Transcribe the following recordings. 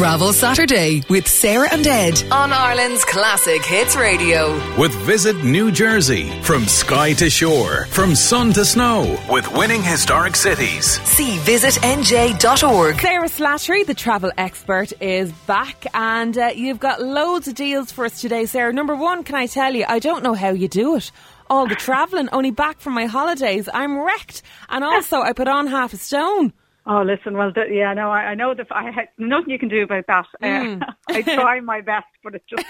Travel Saturday with Sarah and Ed on Ireland's Classic Hits Radio. With Visit New Jersey. From sky to shore, from sun to snow, with winning historic cities. See visitnj.org. Sarah Slattery, the travel expert, is back, and uh, you've got loads of deals for us today, Sarah. Number one, can I tell you, I don't know how you do it all the travelling, only back from my holidays. I'm wrecked. And also, I put on half a stone. Oh, listen, well, th- yeah, no, I, I know that I had nothing you can do about that. Mm. Uh, I try my best, but it's just,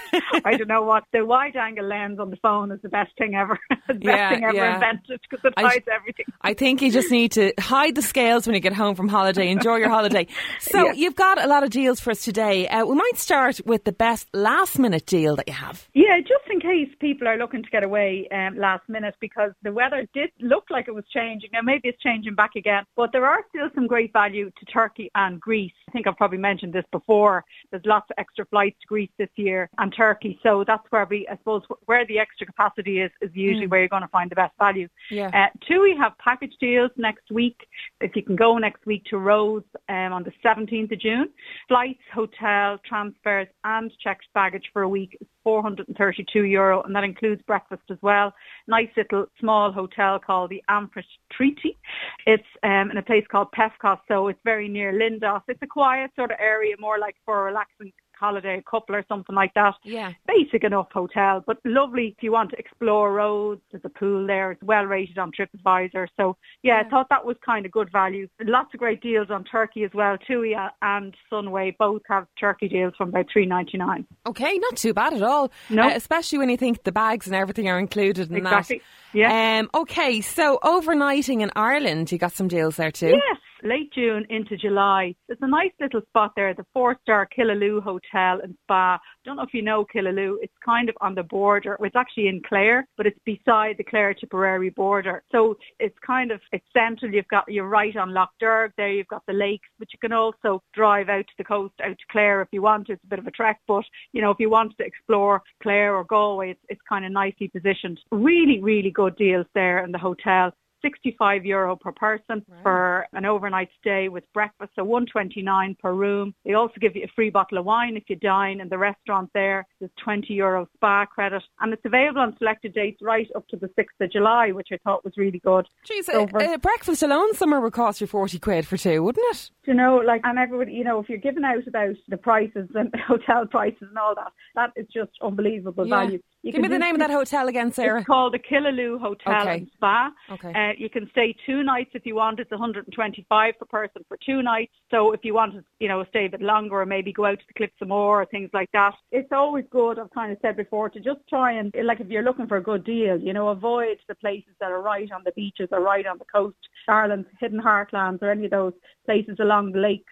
I don't know what. The wide angle lens on the phone is the best thing ever. the best Yeah, thing ever yeah. invented because it I- hides everything. I think you just need to hide the scales when you get home from holiday. Enjoy your holiday. So Yeah. you've got a lot of deals for us today. Uh, we might start with the best last minute deal that you have. Yeah, just in case people are looking to get away um, last minute because the weather did look like it was changing. Now maybe it's changing back again, but there are still some great value to Turkey and Greece. I think I've probably mentioned this before. There's lots of extra flights to Greece this year and Turkey, so that's where we, I suppose, where the extra capacity is is usually where you're going to find the best value. Yeah. Uh, two, we have package deals next week. If you can go next week to Rhodes um, on the 17th of June, flights, hotel, transfers, and checked baggage for a week is 432 euro, and that includes breakfast as well. Nice little small hotel called the Amphrit Treaty. It's um, in a place called Pefkos, so it's very near Lindos. It's a quiet sort of area, more like for a relaxing holiday, a couple or something like that Yeah. basic enough hotel, but lovely if you want to explore Rhodes. There's a pool there. It's well rated on TripAdvisor. So yeah, I thought that was kind of good value. Lots of great deals on Turkey as well. TUI and Sunway both have Turkey deals from about three ninety nine. Okay, not too bad at all. No. Uh, especially when you think the bags and everything are included in Exactly. that. Yeah. Um, okay, so overnighting in Ireland, you got some deals there too. Yes, late June into July. There's a nice little spot there, the four-star Killaloe Hotel and Spa. I don't know if you know Killaloe. It's kind of on the border. It's actually in Clare, but it's beside the Clare-Tipperary border. So it's kind of, it's central. You've got, you're right on Lough Derg there. You've got the lakes, but you can also drive out to the coast, out to Clare if you want. It's a bit of a trek, but you know, if you want to explore Clare or Galway, it's, it's kind of nicely positioned. Really, really good deals there in the hotel. 65 euro per person for an overnight stay with breakfast, so 129 per room. They also give you a free bottle of wine if you dine in the restaurant there. There's 20 euro spa credit and it's available on selected dates right up to the 6th of July, which I thought was really good. Jeez, So uh, uh, breakfast alone somewhere would cost you 40 quid for two, wouldn't it? you know, like, and everybody, you know, if you're giving out about the prices and hotel prices and all that, that is just unbelievable Yeah. value. You Give me the do name of that hotel again, Sarah. It's called the Killaloe Hotel Okay. and Spa. Okay. Uh, you can stay two nights if you want. It's 125 per person for two nights. So if you want to, you know, stay a bit longer or maybe go out to the cliffs some more or things like that, it's always good. I've kind of said before to just try and, like, if you're looking for a good deal, you know, avoid the places that are right on the beaches or right on the coast, Ireland's hidden heartlands or any of those places along the lakes.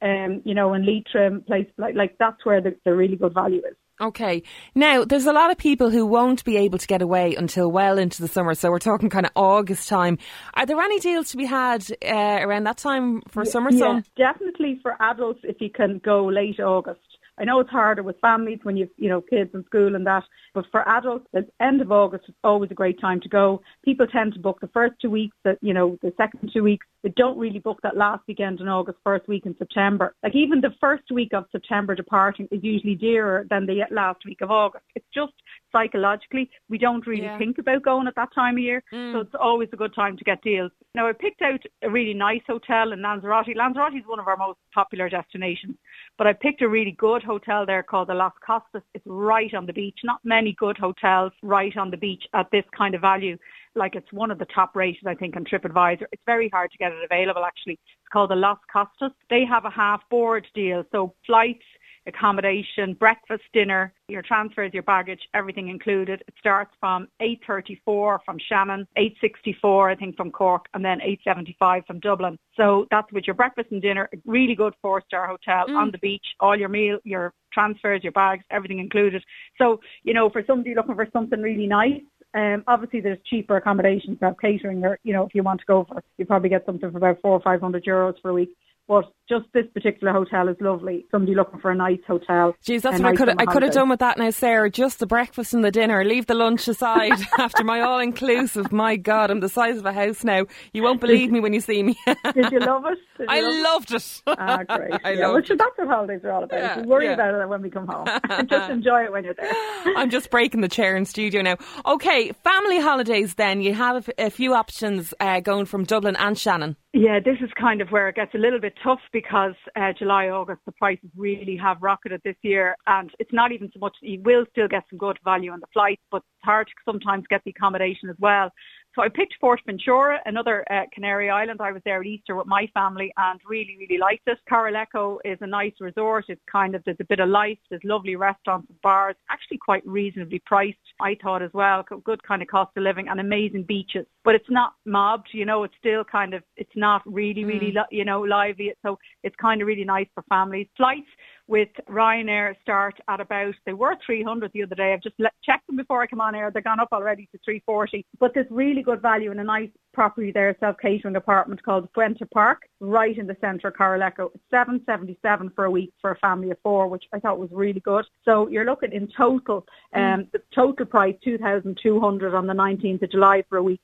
Um, you know, in Leitrim, place like like that's where the, the really good value is. Okay. Now, there's a lot of people who won't be able to get away until well into the summer. So we're talking kind of August time. Are there any deals to be had uh, around that time for summer Yeah, definitely for adults if you can go late August. I know it's harder with families when you've, you know, kids in school and that, but for adults, the end of August is always a great time to go. People tend to book the first two weeks, that you know, the second two weeks. They don't really book that last weekend in August, first week in September. Like even the first week of September departing is usually dearer than the last week of August. It's just psychologically, we don't really Yeah. think about going at that time of year. Mm. So it's always a good time to get deals. Now I picked out a really nice hotel in Lanzarote. Lanzarote is one of our most popular destinations, but I picked a really good hotel there called the Las Costas. It's right on the beach. Not many good hotels right on the beach at this kind of value. Like it's one of the top rated, I think, on TripAdvisor. It's very hard to get it available actually. It's called the Las Costas. They have a half board deal. So flights, accommodation, breakfast, dinner, your transfers, your baggage, everything included. It starts from 8.34 from Shannon, 8.64 I think from Cork, and then 8.75 from Dublin. So that's with your breakfast and dinner, a really good four-star hotel on the beach, all your meal, your transfers, your bags, everything included. So, you know, for somebody looking for something really nice, um, obviously there's cheaper accommodations, have catering, or, you know, if you want to go for, you probably get something for about four or five hundred euros for a week. But just this particular hotel is lovely. Somebody looking for a nice hotel. Geez, that's what I could I could have done with that now, Sarah. Just the breakfast and the dinner. Leave the lunch aside after my all inclusive. My God, I'm the size of a house now. You won't believe me when you see me. Did you love it? Did I love loved it. Ah, great. I yeah, loved well, it. that's what holidays are all about. Yeah, we worry yeah. about it when we come home. just enjoy it when you're there. I'm just breaking the chair in studio now. Okay, family holidays. Then you have a, few options uh, going from Dublin and Shannon. Yeah, this is kind of where it gets a little bit tough because uh, July, August, the prices really have rocketed this year, and it's not even so much. You will still get some good value on the flights, but it's hard to sometimes get the accommodation as well. So I picked Fuerteventura, another uh, Canary Island. I was there at Easter with my family and really, really liked it. Corralejo is a nice resort. It's kind of, there's a bit of life. There's lovely restaurants and bars, actually quite reasonably priced, I thought as well. Good kind of cost of living and amazing beaches. But it's not mobbed, you know, it's still kind of, it's not really, really, mm. you know, lively. So it's kind of really nice for families. Flights, with Ryanair start at about, they were 300 the other day. I've just checked them before I come on air. They've gone up already to 340. But there's really good value in a nice property there, self-catering apartment called Fuente Park, right in the centre of Corralejo. It's 777 for a week for a family of four, which I thought was really good. So you're looking in total, um, mm. the total price 2,200 on the 19th of July for a week.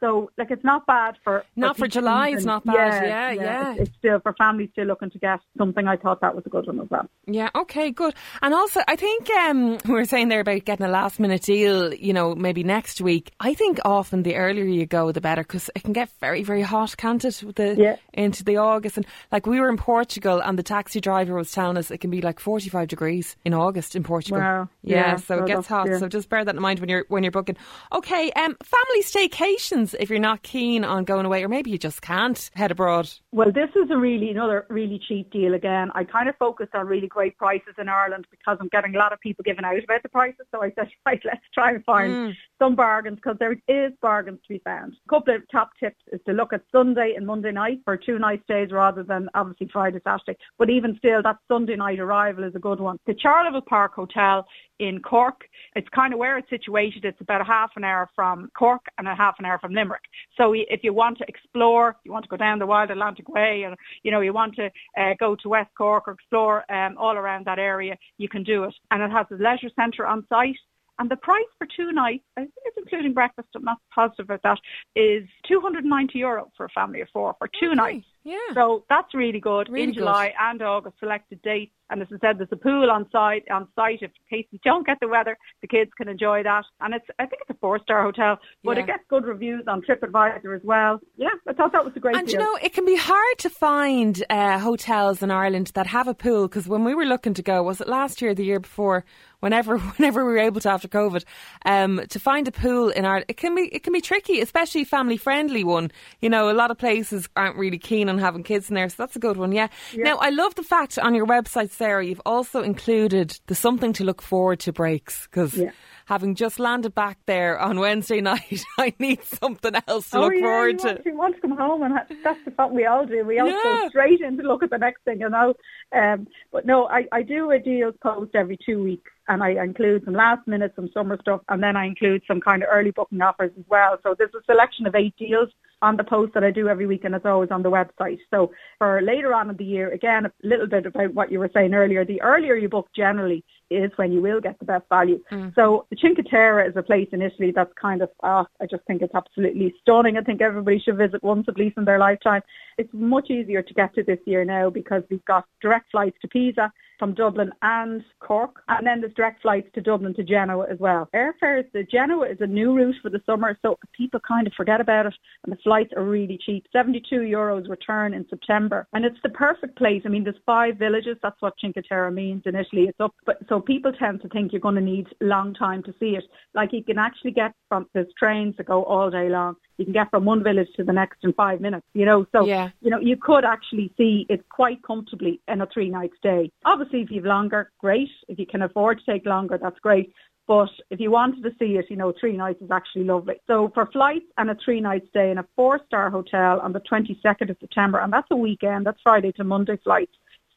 So, like, it's not bad for not for, July. It's not bad. Yeah, yeah. yeah. It's, it's, still for families still looking to get something. I thought that was a good one as well. Yeah. Okay. Good. And also, I think um, we were saying there about getting a last minute deal. You know, maybe next week. I think often the earlier you go, the better, because it can get very, very hot, can't it? with The, yeah. Into the August, and like we were in Portugal, and the taxi driver was telling us it can be like forty five degrees in August in Portugal. Wow. Yeah. yeah so it gets hot. Yeah. So just bear that in mind when you're when you're booking. Okay. Um, family staycations if you're not keen on going away, or maybe you just can't head abroad? Well, this is a really another really cheap deal again. I kind of focused on really great prices in Ireland because I'm getting a lot of people giving out about the prices. So I said, right, let's try and find mm. Some bargains because there is bargains to be found. A couple of top tips is to look at Sunday and Monday night for two night days rather than obviously Friday, Saturday. But even still, that Sunday night arrival is a good one. The Charleville Park Hotel in Cork. It's kind of where it's situated. It's about a half an hour from Cork and a half an hour from Limerick. So if you want to explore, you want to go down the Wild Atlantic Way, and you know you want to uh, go to West Cork or explore um, all around that area, you can do it. And it has a leisure centre on site. And the price for two nights, I think it's including breakfast, I'm not positive about that, is 290 euro for a family of four for two okay. nights. Yeah. So that's really good really in July good. and August selected dates. And as I said, there's a pool on site on site if in case you don't get the weather, the kids can enjoy that. And it's I think it's a four star hotel, but yeah. it gets good reviews on TripAdvisor as well. Yeah, I thought that was a great. And deal. you know, it can be hard to find uh, hotels in Ireland that have a pool because when we were looking to go, was it last year, or the year before? Whenever, whenever we were able to after COVID, um, to find a pool in Ireland, it can be it can be tricky, especially family friendly one. You know, a lot of places aren't really keen on having kids in there, so that's a good one. Yeah. yeah. Now, I love the fact on your website, Sarah, you've also included the something to look forward to breaks because. Yeah having just landed back there on Wednesday night, I need something else to oh, look yeah, forward to. Want, you want to come home, and that's the what we all do. We all yeah. go straight in to look at the next thing, you know. Um, but no, I, I do a deals post every two weeks and I include some last minute, some summer stuff, and then I include some kind of early booking offers as well. So there's a selection of eight deals on the post that I do every week, and it's always on the website. So for later on in the year, again, a little bit about what you were saying earlier. The earlier you book, generally, is when you will get the best value. Mm. So the Cinque Terre is a place in Italy that's kind of, oh, I just think it's absolutely stunning. I think everybody should visit once at least in their lifetime. It's much easier to get to this year now because we've got direct flights to Pisa from Dublin and Cork, and then there's direct flights to Dublin to Genoa as well. Airfares to Genoa is a new route for the summer, so people kind of forget about it, and the flights are really cheap. 72 euros return in September, and it's the perfect place. I mean, there's five villages. That's what Cinque Terre means in Italy. It's up, but so people tend to think you're going to need long time to see it. Like you can actually get from there's trains that go all day long you can get from one village to the next in five minutes, you know. So, yeah. you know, you could actually see it quite comfortably in a three night stay. Obviously, if you've longer, great. If you can afford to take longer, that's great. But if you wanted to see it, you know, three nights is actually lovely. So for flights and a three night stay in a four star hotel on the 22nd of September, and that's a weekend, that's Friday to Monday flights,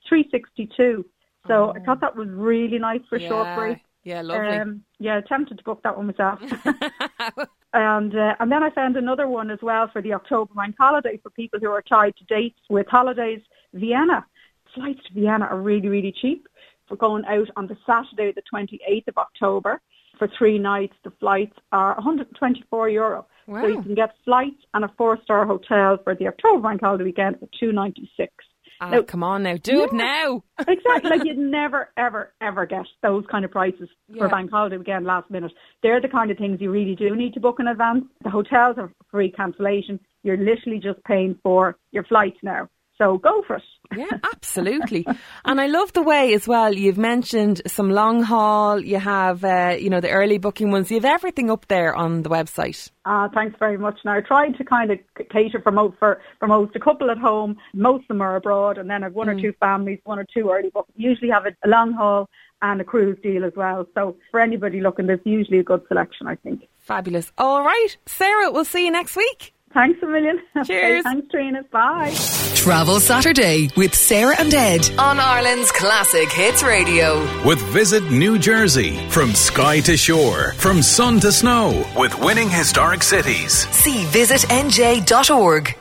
362. So oh. I thought that was really nice for yeah. short break. Yeah, lovely. Um, yeah, tempted to book that one myself. And uh, and then I found another one as well for the October bank holiday for people who are tied to dates with holidays. Vienna flights to Vienna are really really cheap. For going out on the Saturday, the 28th of October, for three nights, the flights are 124 euro. Wow. So you can get flights and a four-star hotel for the October bank holiday weekend for 296. Ah, Now- come on now, do it now. Exactly. like you'd never, ever, ever get those kind of prices Yeah. for bank holiday weekend last minute. They're the kind of things you really do need to book in advance. The hotels are free cancellation. You're literally just paying for your flights now. So go for it. Yeah, absolutely. and I love the way as well. You've mentioned some long haul. You have, uh, you know, the early booking ones. You have everything up there on the website. Uh, thanks very much. Now, I tried to kind of cater for most, for, for most, a couple at home. Most of them are abroad, and then I've one or two families, one or two early bookings. Usually have a, a long haul and a cruise deal as well. So for anybody looking, there's usually a good selection, I think. Fabulous. All right, Sarah, we'll see you next week. Thanks a million. Cheers. Okay, thanks, Trina. Bye. Travel Saturday with Sarah and Ed on Ireland's Classic Hits Radio. With Visit New Jersey. From sky to shore. From sun to snow. With winning historic cities. See visitnj.org.